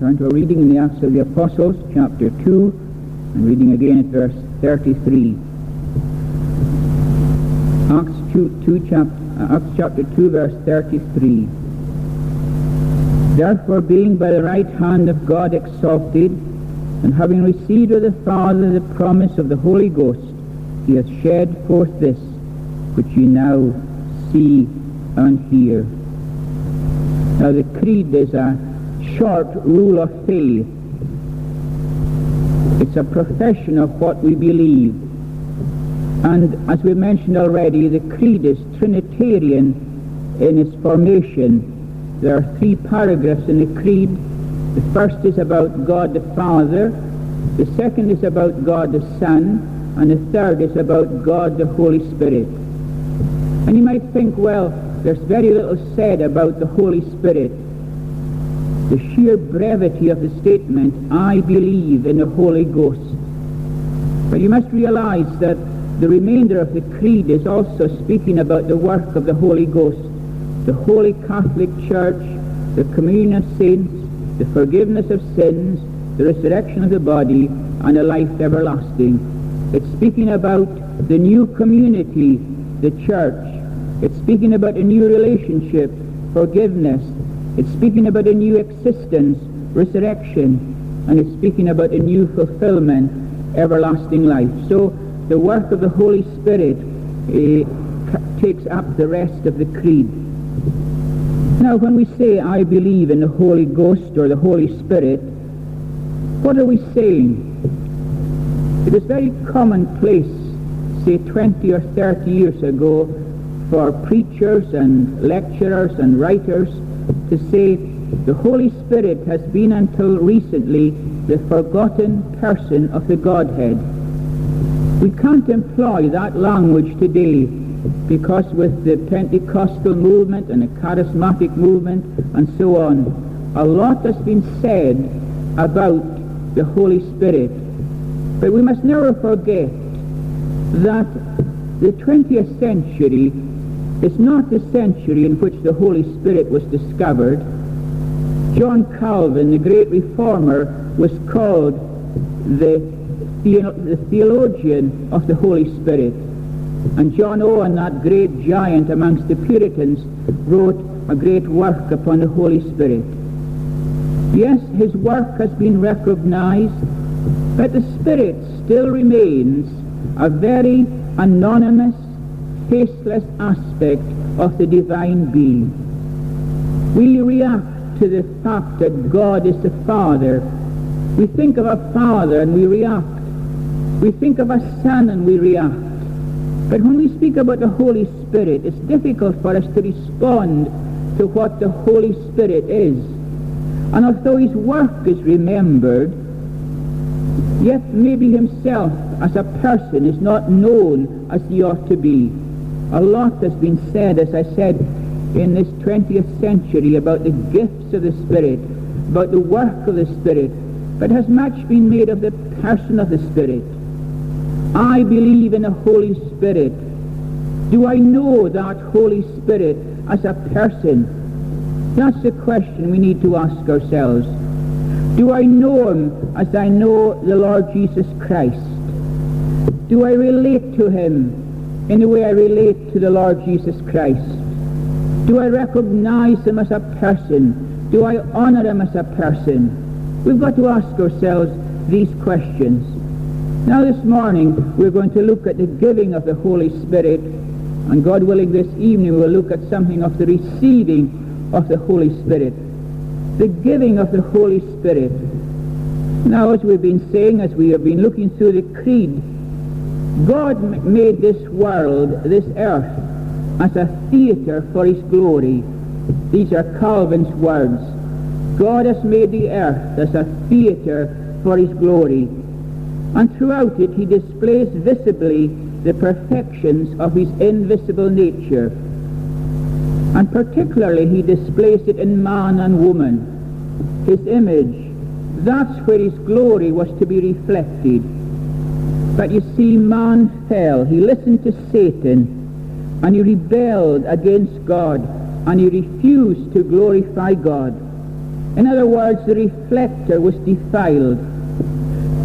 turn to a reading in the Acts of the Apostles, chapter 2, and reading again at verse 33. Acts 2, 2 chap- uh, Acts chapter 2, verse 33. Therefore, being by the right hand of God exalted, and having received of the Father the promise of the Holy Ghost, he hath shed forth this, which ye now see and hear. Now the creed is a short rule of faith. It's a profession of what we believe. And as we mentioned already, the creed is Trinitarian in its formation. There are three paragraphs in the creed. The first is about God the Father, the second is about God the Son, and the third is about God the Holy Spirit. And you might think, well, there's very little said about the Holy Spirit. The sheer brevity of the statement, I believe in the Holy Ghost. But you must realize that the remainder of the creed is also speaking about the work of the Holy Ghost, the Holy Catholic Church, the communion of saints, the forgiveness of sins, the resurrection of the body, and a life everlasting. It's speaking about the new community, the church, it's speaking about a new relationship, forgiveness. It's speaking about a new existence, resurrection. And it's speaking about a new fulfillment, everlasting life. So the work of the Holy Spirit uh, takes up the rest of the creed. Now when we say, I believe in the Holy Ghost or the Holy Spirit, what are we saying? It was very commonplace, say 20 or 30 years ago, for preachers and lecturers and writers to say the Holy Spirit has been until recently the forgotten person of the Godhead. We can't employ that language today because with the Pentecostal movement and the charismatic movement and so on, a lot has been said about the Holy Spirit. But we must never forget that the 20th century it's not the century in which the Holy Spirit was discovered. John Calvin, the great reformer, was called the, the theologian of the Holy Spirit. And John Owen, that great giant amongst the Puritans, wrote a great work upon the Holy Spirit. Yes, his work has been recognized, but the Spirit still remains a very anonymous, faceless aspect of the divine being. We react to the fact that God is the Father. We think of a Father and we react. We think of a Son and we react. But when we speak about the Holy Spirit, it's difficult for us to respond to what the Holy Spirit is. And although his work is remembered, yet maybe himself as a person is not known as he ought to be. A lot has been said, as I said, in this 20th century about the gifts of the Spirit, about the work of the Spirit, but has much been made of the person of the Spirit. I believe in the Holy Spirit. Do I know that Holy Spirit as a person? That's the question we need to ask ourselves. Do I know him as I know the Lord Jesus Christ? Do I relate to him in the way I relate to the Lord Jesus Christ? Do I recognize him as a person? Do I honor him as a person? We've got to ask ourselves these questions. Now this morning we're going to look at the giving of the Holy Spirit and God willing this evening we'll look at something of the receiving of the Holy Spirit. The giving of the Holy Spirit. Now as we've been saying, as we have been looking through the creed, God made this world, this earth, as a theater for his glory. These are Calvin's words. God has made the earth as a theater for his glory. And throughout it he displays visibly the perfections of his invisible nature. And particularly he displays it in man and woman, his image. That's where his glory was to be reflected. But you see, man fell. He listened to Satan, and he rebelled against God, and he refused to glorify God. In other words, the reflector was defiled.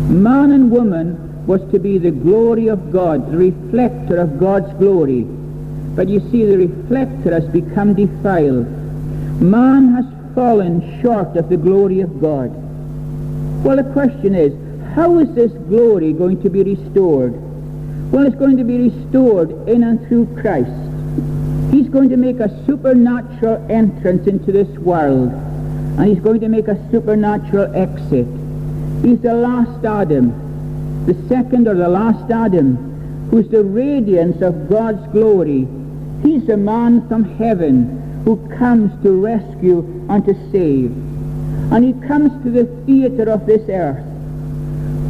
Man and woman was to be the glory of God, the reflector of God's glory. But you see, the reflector has become defiled. Man has fallen short of the glory of God. Well, the question is, how is this glory going to be restored? Well, it's going to be restored in and through Christ. He's going to make a supernatural entrance into this world, and he's going to make a supernatural exit. He's the last Adam, the second or the last Adam, who's the radiance of God's glory. He's a man from heaven who comes to rescue and to save. And he comes to the theater of this earth.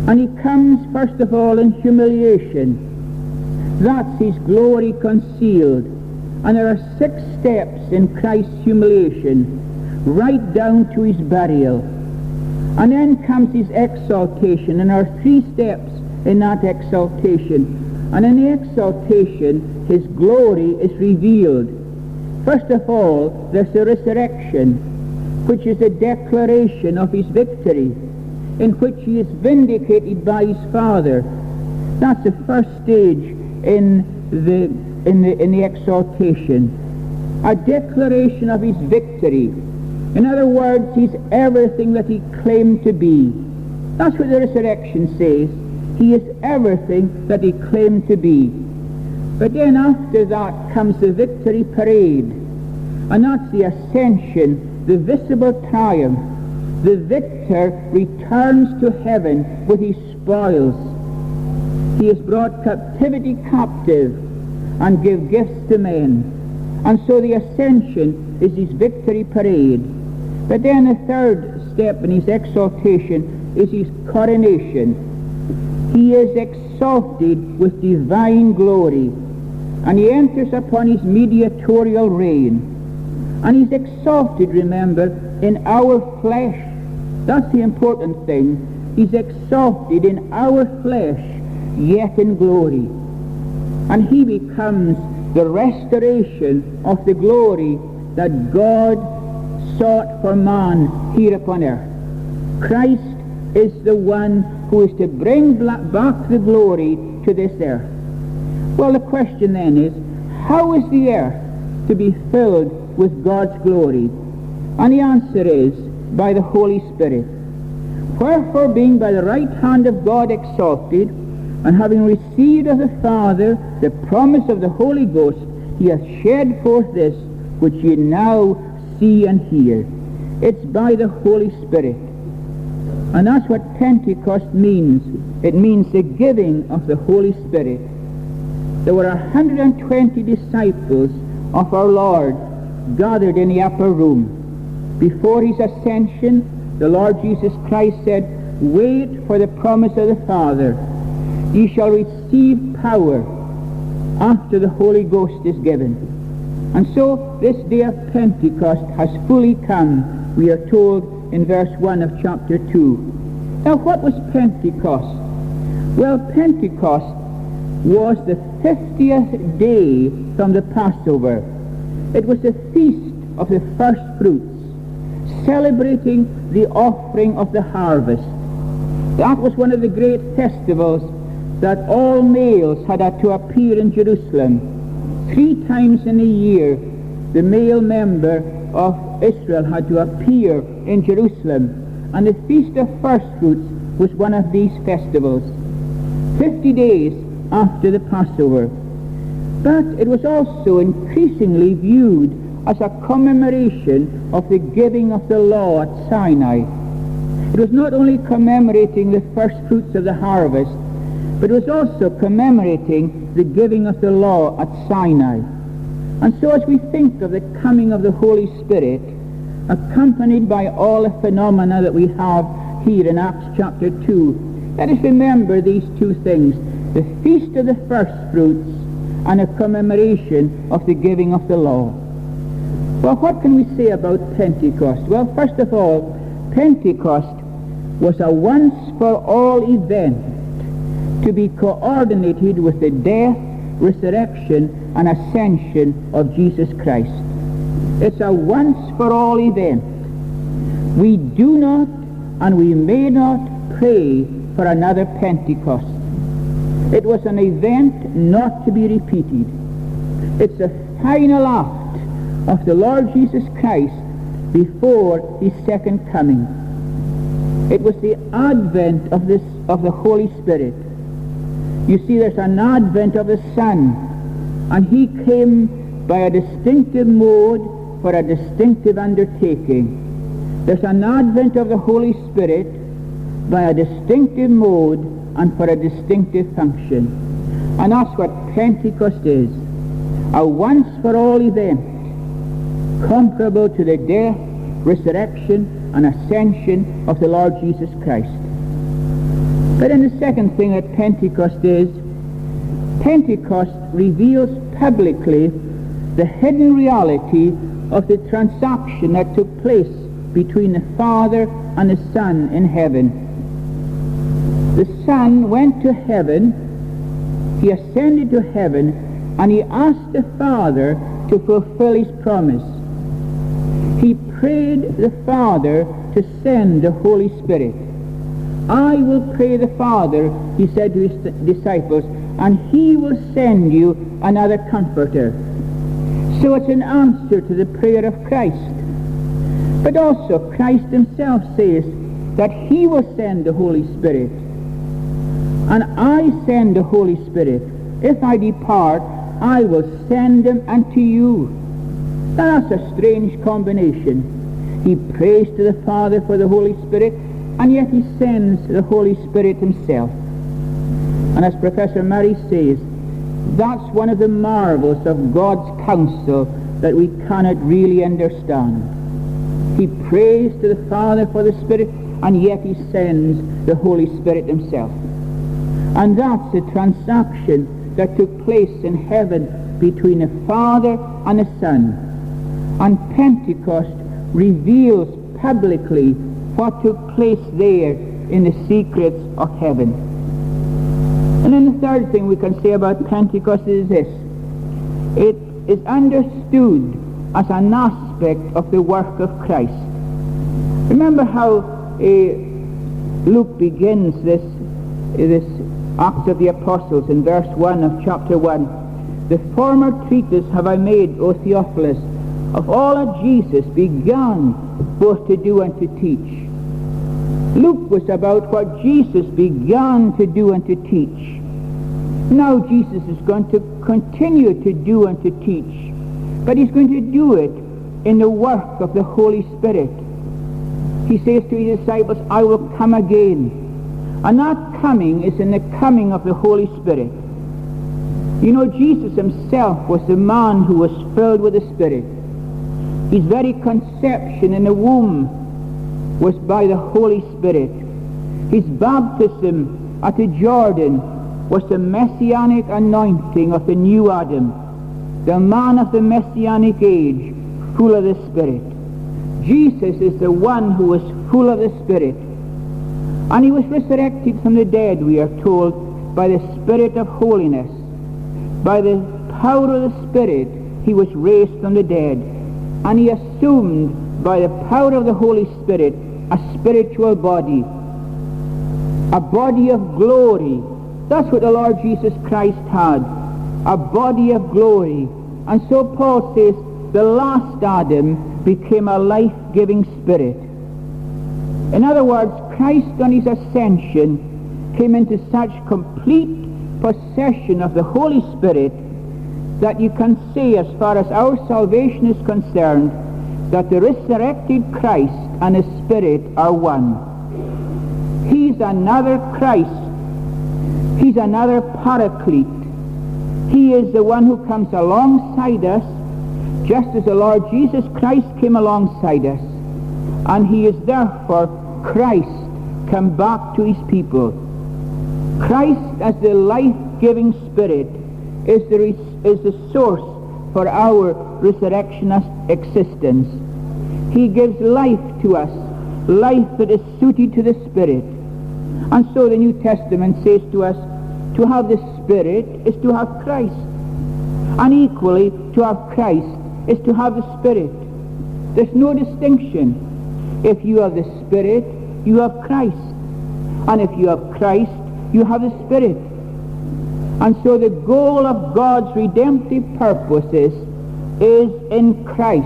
And he comes, first of all, in humiliation. That's his glory concealed. And there are six steps in Christ's humiliation, right down to his burial. And then comes his exaltation, and there are three steps in that exaltation. And in the exaltation, his glory is revealed. First of all, there's the resurrection, which is a declaration of his victory, in which he is vindicated by his Father. That's the first stage in the, in the, in the exaltation. A declaration of his victory. In other words, he's everything that he claimed to be. That's what the resurrection says. He is everything that he claimed to be. But then after that comes the victory parade. And that's the ascension, the visible triumph. The victor returns to heaven with his spoils. He has brought captivity captive and give gifts to men. And so the ascension is his victory parade. But then the third step in his exaltation is his coronation. He is exalted with divine glory, and he enters upon his mediatorial reign. And he's exalted, remember, in our flesh. That's the important thing. He's exalted in our flesh, yet in glory. And he becomes the restoration of the glory that God sought for man here upon earth. Christ is the one who is to bring back the glory to this earth. Well, the question then is, how is the earth to be filled with God's glory? And the answer is, by the Holy Spirit. Wherefore, being by the right hand of God exalted, and having received of the Father the promise of the Holy Ghost, he hath shed forth this which ye now see and hear. It's by the Holy Spirit. And that's what Pentecost means. It means the giving of the Holy Spirit. There were 120 disciples of our Lord gathered in the upper room. Before his ascension, the Lord Jesus Christ said, Wait for the promise of the Father. Ye shall receive power after the Holy Ghost is given. And so this day of Pentecost has fully come, we are told in verse 1 of chapter 2. Now what was Pentecost? Well, Pentecost was the 50th day from the Passover. It was the feast of the first fruits, celebrating the offering of the harvest. That was one of the great festivals that all males had to appear in Jerusalem. Three times in a year, the male member of Israel had to appear in Jerusalem, and the Feast of First Fruits was one of these festivals. Fifty days after the Passover. But it was also increasingly viewed as a commemoration of the giving of the law at Sinai. It was not only commemorating the first fruits of the harvest, but it was also commemorating the giving of the law at Sinai. And so as we think of the coming of the Holy Spirit, accompanied by all the phenomena that we have here in Acts chapter 2, let us remember these two things, the feast of the first fruits and a commemoration of the giving of the law. Well, what can we say about Pentecost? Well, first of all, Pentecost was a once-for-all event to be coordinated with the death, resurrection, and ascension of Jesus Christ. It's a once-for-all event. We do not and we may not pray for another Pentecost. It was an event not to be repeated. It's a final act of the Lord Jesus Christ before his second coming. It was the advent of this of the Holy Spirit. You see, there's an advent of the Son, and he came by a distinctive mode for a distinctive undertaking. There's an advent of the Holy Spirit by a distinctive mode and for a distinctive function. And that's what Pentecost is. A once for all event comparable to the death, resurrection, and ascension of the Lord Jesus Christ. But then the second thing at Pentecost is, Pentecost reveals publicly the hidden reality of the transaction that took place between the Father and the Son in heaven. The Son went to heaven, he ascended to heaven, and he asked the Father to fulfill his promise. He prayed the Father to send the Holy Spirit. I will pray the Father, he said to his disciples, and he will send you another comforter. So it's an answer to the prayer of Christ. But also Christ himself says that he will send the Holy Spirit. And I send the Holy Spirit. If I depart, I will send him unto you. That's a strange combination. He prays to the Father for the Holy Spirit, and yet he sends the Holy Spirit himself. And as Professor Murray says, that's one of the marvels of God's counsel that we cannot really understand. He prays to the Father for the Spirit, and yet he sends the Holy Spirit himself. And that's the transaction that took place in heaven between the Father and the Son. And Pentecost reveals publicly what took place there in the secrets of heaven. And then the third thing we can say about Pentecost is this. It is understood as an aspect of the work of Christ. Remember how uh, Luke begins this, this Acts of the Apostles in verse 1 of chapter 1. The former treatise have I made, O Theophilus, of all that Jesus began both to do and to teach. Luke was about what Jesus began to do and to teach. Now Jesus is going to continue to do and to teach, but he's going to do it in the work of the Holy Spirit. He says to his disciples, I will come again and that coming is in the coming of the Holy Spirit. You know, Jesus himself was the man who was filled with the Spirit. His very conception in the womb was by the Holy Spirit. His baptism at the Jordan was the messianic anointing of the new Adam, the man of the messianic age, full of the Spirit. Jesus is the one who was full of the Spirit. And he was resurrected from the dead, we are told, by the Spirit of holiness. By the power of the Spirit, he was raised from the dead. And he assumed, by the power of the Holy Spirit, a spiritual body. A body of glory. That's what the Lord Jesus Christ had. A body of glory. And so Paul says, the last Adam became a life-giving spirit. In other words, Christ on his ascension came into such complete possession of the Holy Spirit that you can say as far as our salvation is concerned that the resurrected Christ and his Spirit are one. He's another Christ. He's another paraclete. He is the one who comes alongside us just as the Lord Jesus Christ came alongside us. And he is therefore Christ come back to his people. Christ as the life-giving Spirit is the, is the source for our resurrectionist existence. He gives life to us, life that is suited to the Spirit. And so the New Testament says to us, to have the Spirit is to have Christ. And equally, to have Christ is to have the Spirit. There's no distinction. If you have the Spirit, you have Christ. And if you have Christ, you have the Spirit. And so the goal of God's redemptive purposes is in Christ.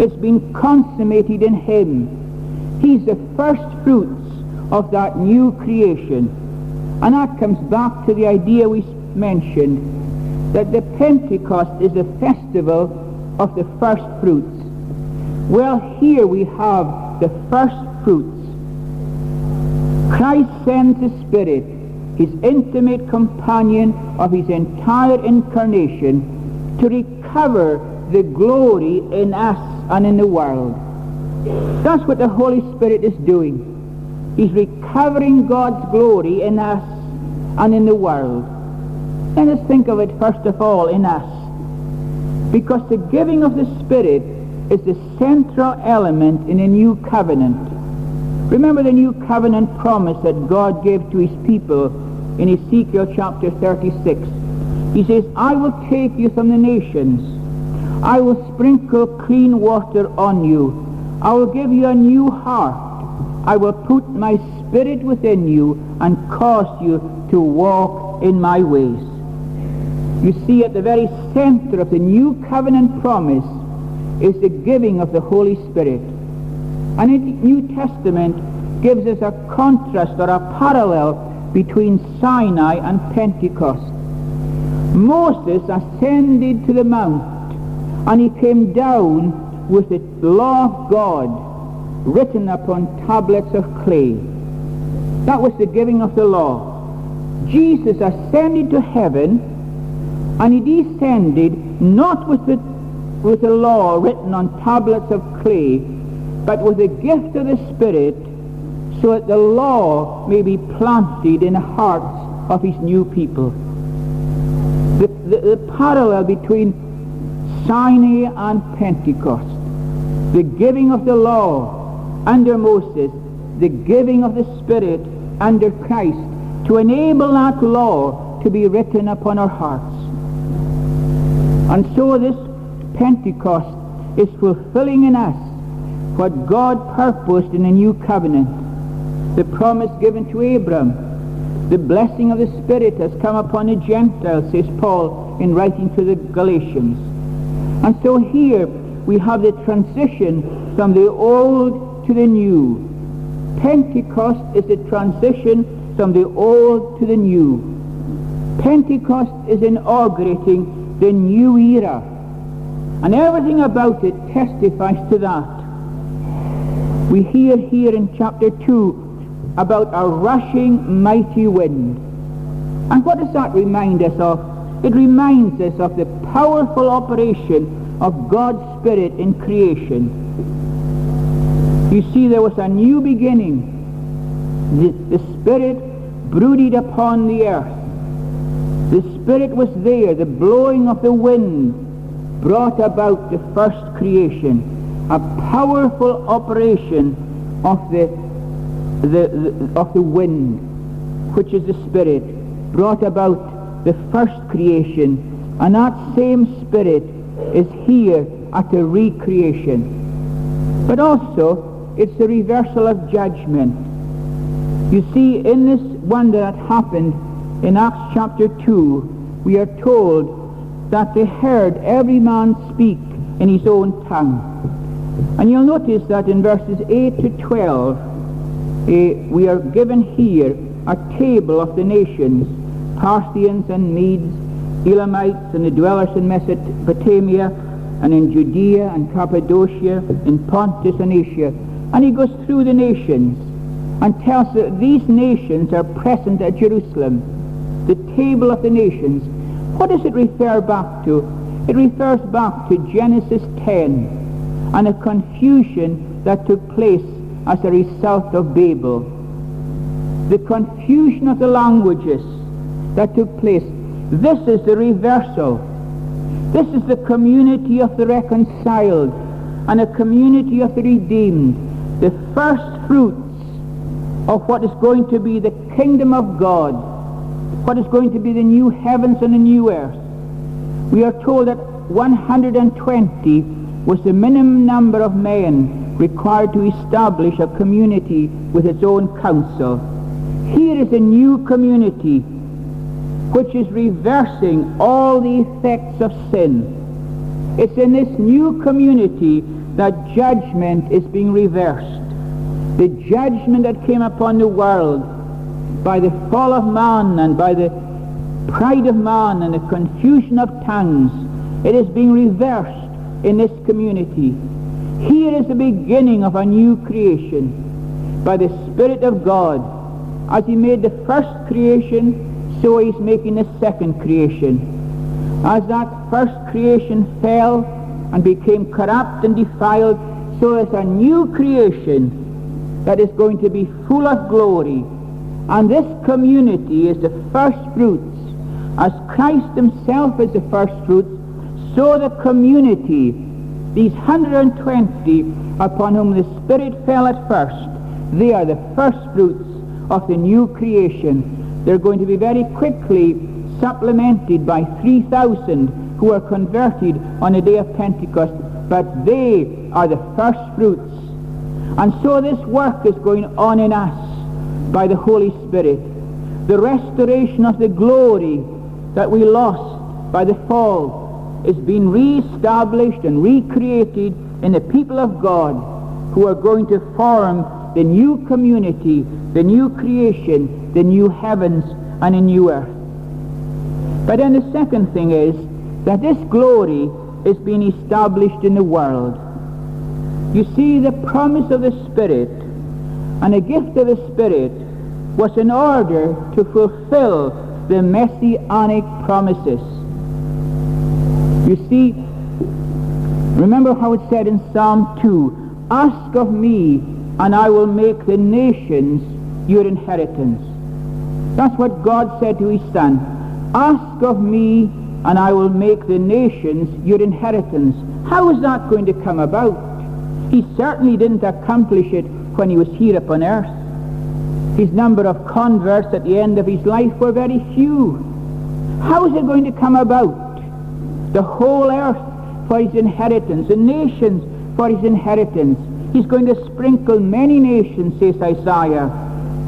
It's been consummated in him. He's the first fruits of that new creation. And that comes back to the idea we mentioned, that the Pentecost is a festival of the first fruits. Well, here we have the first fruits. Christ sends the Spirit, his intimate companion of his entire incarnation, to recover the glory in us and in the world. That's what the Holy Spirit is doing. He's recovering God's glory in us and in the world. Let us think of it first of all in us. Because the giving of the Spirit is the central element in a new covenant. Remember the new covenant promise that God gave to his people in Ezekiel chapter 36. He says, I will take you from the nations. I will sprinkle clean water on you. I will give you a new heart. I will put my spirit within you and cause you to walk in my ways. You see, at the very center of the new covenant promise is the giving of the Holy Spirit. And the New Testament gives us a contrast or a parallel between Sinai and Pentecost. Moses ascended to the mount and he came down with the law of God written upon tablets of clay. That was the giving of the law. Jesus ascended to heaven and he descended not with the with the law written on tablets of clay, but with the gift of the Spirit, so that the law may be planted in the hearts of his new people. The, the, the parallel between Sinai and Pentecost, the giving of the law under Moses, the giving of the Spirit under Christ, to enable that law to be written upon our hearts. And so this Pentecost is fulfilling in us what God purposed in a new covenant. The promise given to Abram, the blessing of the Spirit has come upon the Gentiles, says Paul in writing to the Galatians. And so here we have the transition from the old to the new. Pentecost is the transition from the old to the new. Pentecost is inaugurating the new era and everything about it testifies to that. We hear here in chapter 2 about a rushing mighty wind. And what does that remind us of? It reminds us of the powerful operation of God's Spirit in creation. You see, there was a new beginning. The, the Spirit brooded upon the earth. The Spirit was there, the blowing of the wind brought about the first creation, a powerful operation of the, the, the, of the wind, which is the Spirit, brought about the first creation, and that same Spirit is here at the recreation. But also, it's the reversal of judgment. You see, in this one that happened in Acts chapter 2, we are told that they heard every man speak in his own tongue. And you'll notice that in verses 8 to 12, eh, we are given here a table of the nations, Parthians and Medes, Elamites and the dwellers in Mesopotamia and in Judea and Cappadocia, in Pontus and Asia. And he goes through the nations and tells that these nations are present at Jerusalem, the table of the nations, what does it refer back to? It refers back to Genesis 10 and a confusion that took place as a result of Babel. The confusion of the languages that took place. This is the reversal. This is the community of the reconciled and a community of the redeemed. The first fruits of what is going to be the kingdom of God what is going to be the new heavens and the new earth. We are told that 120 was the minimum number of men required to establish a community with its own council. Here is a new community which is reversing all the effects of sin. It's in this new community that judgment is being reversed. The judgment that came upon the world by the fall of man and by the pride of man and the confusion of tongues, it is being reversed in this community. Here is the beginning of a new creation by the Spirit of God. As he made the first creation, so he's making the second creation. As that first creation fell and became corrupt and defiled, so is a new creation that is going to be full of glory. And this community is the first fruits. As Christ himself is the first fruits, so the community, these 120 upon whom the Spirit fell at first, they are the first fruits of the new creation. They're going to be very quickly supplemented by 3,000 who are converted on the day of Pentecost, but they are the first fruits. And so this work is going on in us by the Holy Spirit. The restoration of the glory that we lost by the fall is being re-established and recreated in the people of God who are going to form the new community, the new creation, the new heavens and a new earth. But then the second thing is that this glory is being established in the world. You see, the promise of the Spirit and the gift of the Spirit was in order to fulfill the messianic promises. You see, remember how it said in Psalm 2, Ask of me, and I will make the nations your inheritance. That's what God said to his son. Ask of me, and I will make the nations your inheritance. How is that going to come about? He certainly didn't accomplish it when he was here upon earth. His number of converts at the end of his life were very few. How is it going to come about? The whole earth for his inheritance, the nations for his inheritance. He's going to sprinkle many nations, says Isaiah.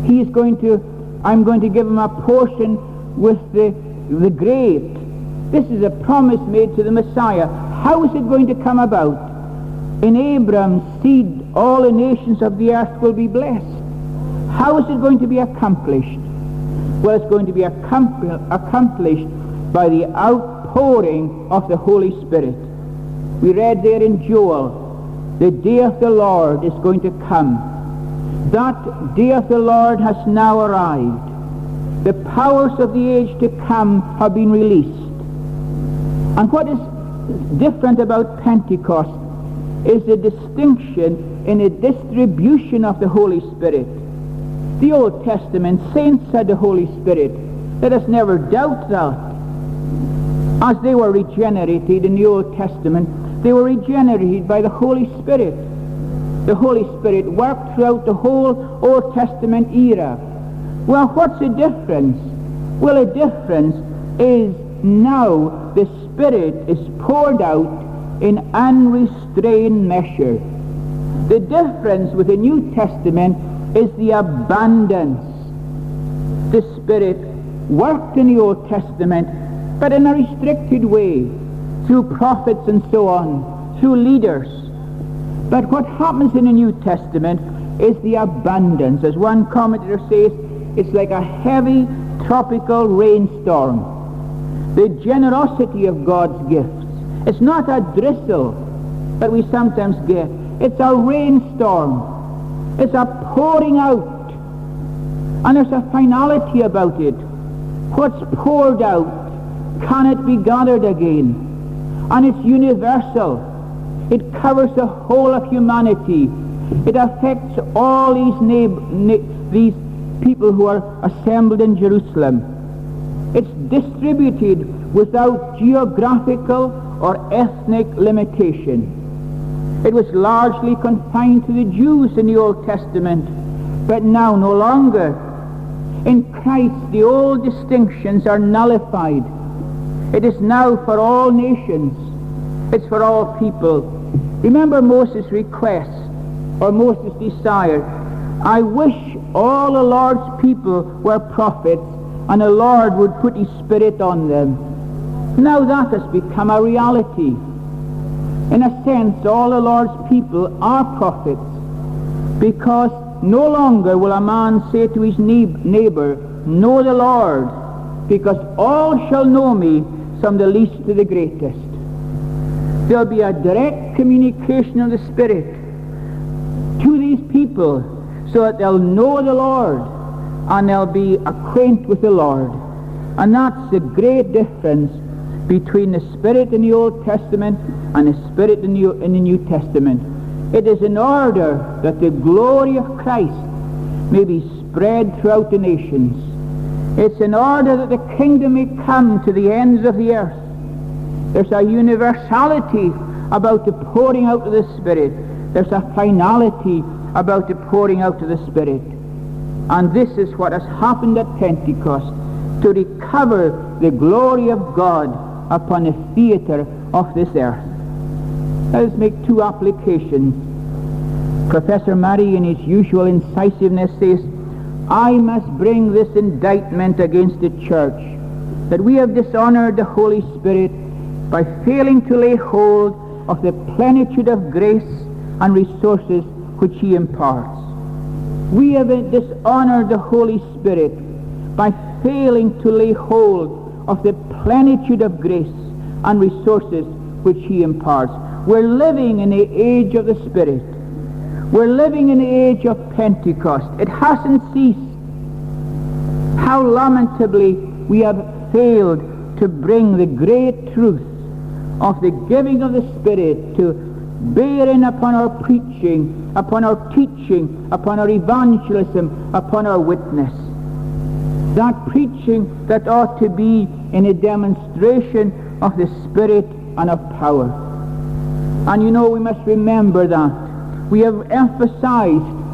He's going to, I'm going to give him a portion with the, the great. This is a promise made to the Messiah. How is it going to come about? In Abraham's seed, all the nations of the earth will be blessed. How is it going to be accomplished? Well, it's going to be accomplished by the out outpouring of the Holy Spirit. We read there in Joel, the day of the Lord is going to come. That day of the Lord has now arrived. The powers of the age to come have been released. And what is different about Pentecost is the distinction in the distribution of the Holy Spirit. The Old Testament saints had the Holy Spirit. Let us never doubt that. As they were regenerated in the Old Testament, they were regenerated by the Holy Spirit. The Holy Spirit worked throughout the whole Old Testament era. Well, what's the difference? Well, the difference is now the Spirit is poured out in unrestrained measure. The difference with the New Testament is the abundance. The Spirit worked in the Old Testament but in a restricted way, through prophets and so on, through leaders. But what happens in the New Testament is the abundance. As one commentator says, it's like a heavy tropical rainstorm. The generosity of God's gifts. It's not a drizzle that we sometimes get. It's a rainstorm. It's a pouring out. And there's a finality about it. What's poured out can it be gathered again. And it's universal. It covers the whole of humanity. It affects all these, these people who are assembled in Jerusalem. It's distributed without geographical or ethnic limitation. It was largely confined to the Jews in the Old Testament, but now no longer. In Christ, the old distinctions are nullified it is now for all nations. It's for all people. Remember Moses' request or Moses desire. I wish all the Lord's people were prophets and the Lord would put his spirit on them. Now that has become a reality. In a sense, all the Lord's people are prophets because no longer will a man say to his neighbor, Know the Lord, because all shall know me from the least to the greatest. There'll be a direct communication of the Spirit to these people so that they'll know the Lord and they'll be acquainted with the Lord. And that's the great difference between the Spirit in the Old Testament and the Spirit in the, in the New Testament. It is in order that the glory of Christ may be spread throughout the nations. It's in order that the kingdom may come to the ends of the earth. There's a universality about the pouring out of the Spirit. There's a finality about the pouring out of the Spirit. And this is what has happened at Pentecost to recover the glory of God upon the theatre of this earth. Let us make two applications. Professor Murray, in his usual incisiveness, says, I must bring this indictment against the church, that we have dishonored the Holy Spirit by failing to lay hold of the plenitude of grace and resources which he imparts. We have dishonored the Holy Spirit by failing to lay hold of the plenitude of grace and resources which he imparts. We're living in the age of the Spirit. We're living in the age of Pentecost. It hasn't ceased. How lamentably we have failed to bring the great truth of the giving of the Spirit to bear in upon our preaching, upon our teaching, upon our evangelism, upon our witness. That preaching that ought to be in a demonstration of the Spirit and of power. And you know, we must remember that. We have emphasized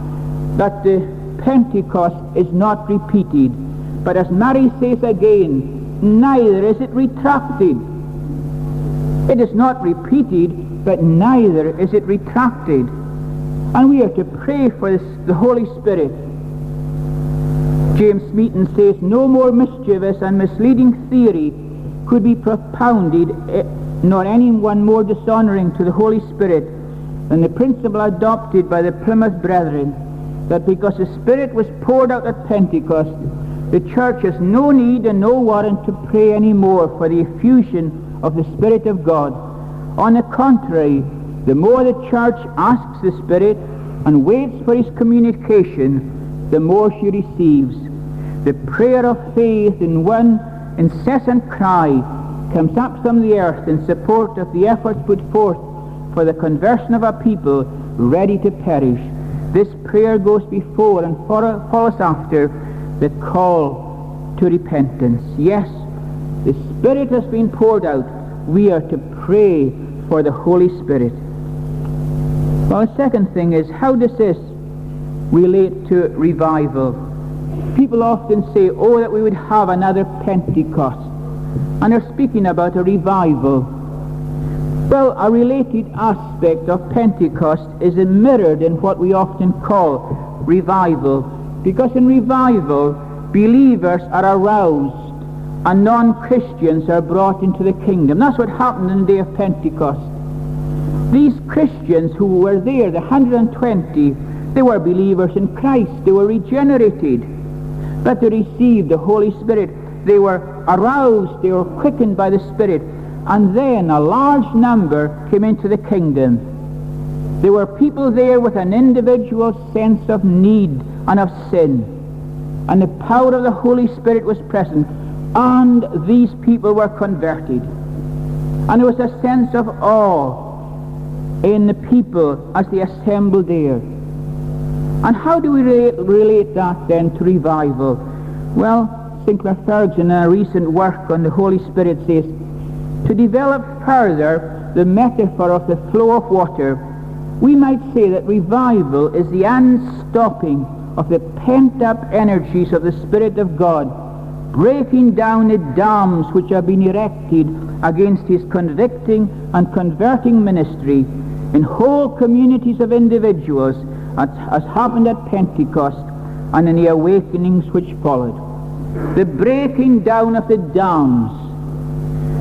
that the Pentecost is not repeated. But as Murray says again, neither is it retracted. It is not repeated, but neither is it retracted. And we are to pray for this, the Holy Spirit. James Smeaton says, no more mischievous and misleading theory could be propounded, eh, nor anyone more dishonoring to the Holy Spirit than the principle adopted by the Plymouth Brethren, that because the Spirit was poured out at Pentecost, the church has no need and no warrant to pray any more for the effusion of the Spirit of God. On the contrary, the more the church asks the Spirit and waits for his communication, the more she receives. The prayer of faith in one incessant cry comes up from the earth in support of the efforts put forth for the conversion of a people ready to perish. This prayer goes before and follows after the call to repentance. Yes, the Spirit has been poured out. We are to pray for the Holy Spirit. Well, the second thing is, how does this relate to revival? People often say, oh, that we would have another Pentecost. And they're speaking about a revival. Well, a related aspect of Pentecost is mirrored in what we often call revival. Because in revival, believers are aroused and non-Christians are brought into the kingdom. That's what happened in the day of Pentecost. These Christians who were there, the 120, they were believers in Christ. They were regenerated. But they received the Holy Spirit. They were aroused. They were quickened by the Spirit. And then a large number came into the kingdom. There were people there with an individual sense of need and of sin. And the power of the Holy Spirit was present and these people were converted. And there was a sense of awe in the people as they assembled there. And how do we relate, relate that then to revival? Well, Sinclair Ferguson in a recent work on the Holy Spirit says, to develop further the metaphor of the flow of water, we might say that revival is the unstopping of the pent-up energies of the Spirit of God breaking down the dams which have been erected against his convicting and converting ministry in whole communities of individuals as, as happened at Pentecost and in the awakenings which followed. The breaking down of the dams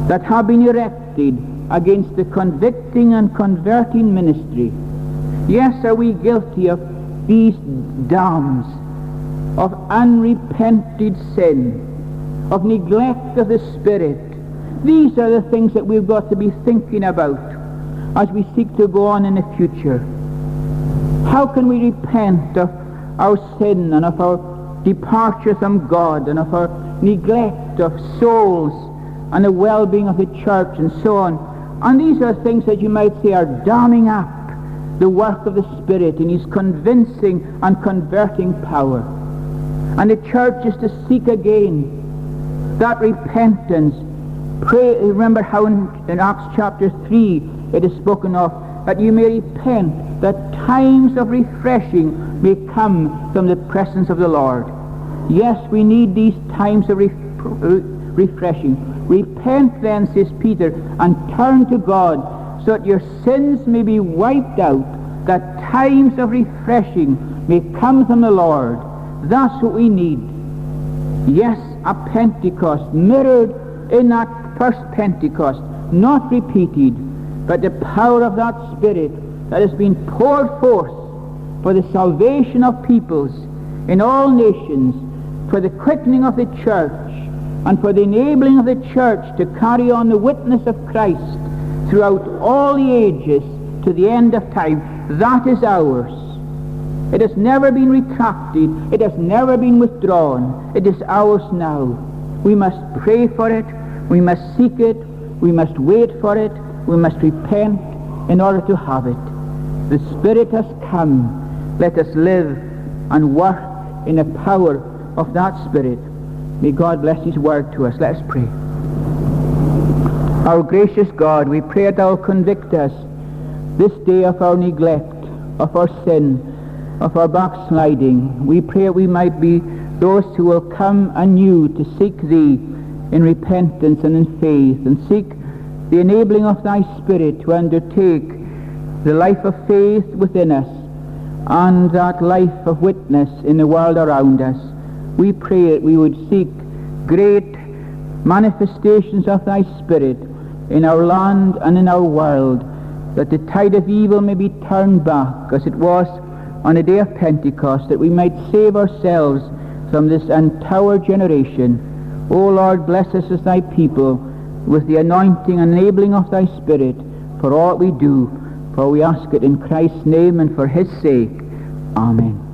that have been erected against the convicting and converting ministry. Yes, are we guilty of these dams of unrepented sin, of neglect of the Spirit. These are the things that we've got to be thinking about as we seek to go on in the future. How can we repent of our sin and of our departure from God and of our neglect of souls and the well-being of the church and so on? And these are things that you might say are damming up the work of the Spirit in his convincing and converting power. And the church is to seek again that repentance. Pray, remember how in, in Acts chapter 3 it is spoken of that you may repent, that times of refreshing may come from the presence of the Lord. Yes, we need these times of re- uh, refreshing. Repent then, says Peter, and turn to God so that your sins may be wiped out, that times of refreshing may come from the Lord. That's what we need. Yes, a Pentecost mirrored in that first Pentecost, not repeated, but the power of that Spirit that has been poured forth for the salvation of peoples in all nations, for the quickening of the church, and for the enabling of the church to carry on the witness of Christ throughout all the ages to the end of time. That is ours. It has never been retracted. It has never been withdrawn. It is ours now. We must pray for it. We must seek it. We must wait for it. We must repent in order to have it. The Spirit has come. Let us live and work in the power of that Spirit. May God bless His word to us. Let us pray. Our gracious God, we pray that Thou convict us this day of our neglect, of our sin, of our backsliding. We pray we might be those who will come anew to seek Thee in repentance and in faith, and seek the enabling of Thy Spirit to undertake the life of faith within us and that life of witness in the world around us. We pray that we would seek great manifestations of Thy Spirit in our land and in our world, that the tide of evil may be turned back as it was on the day of Pentecost, that we might save ourselves from this untoward generation. O Lord, bless us as thy people with the anointing and enabling of thy Spirit for all we do, for we ask it in Christ's name and for his sake. Amen.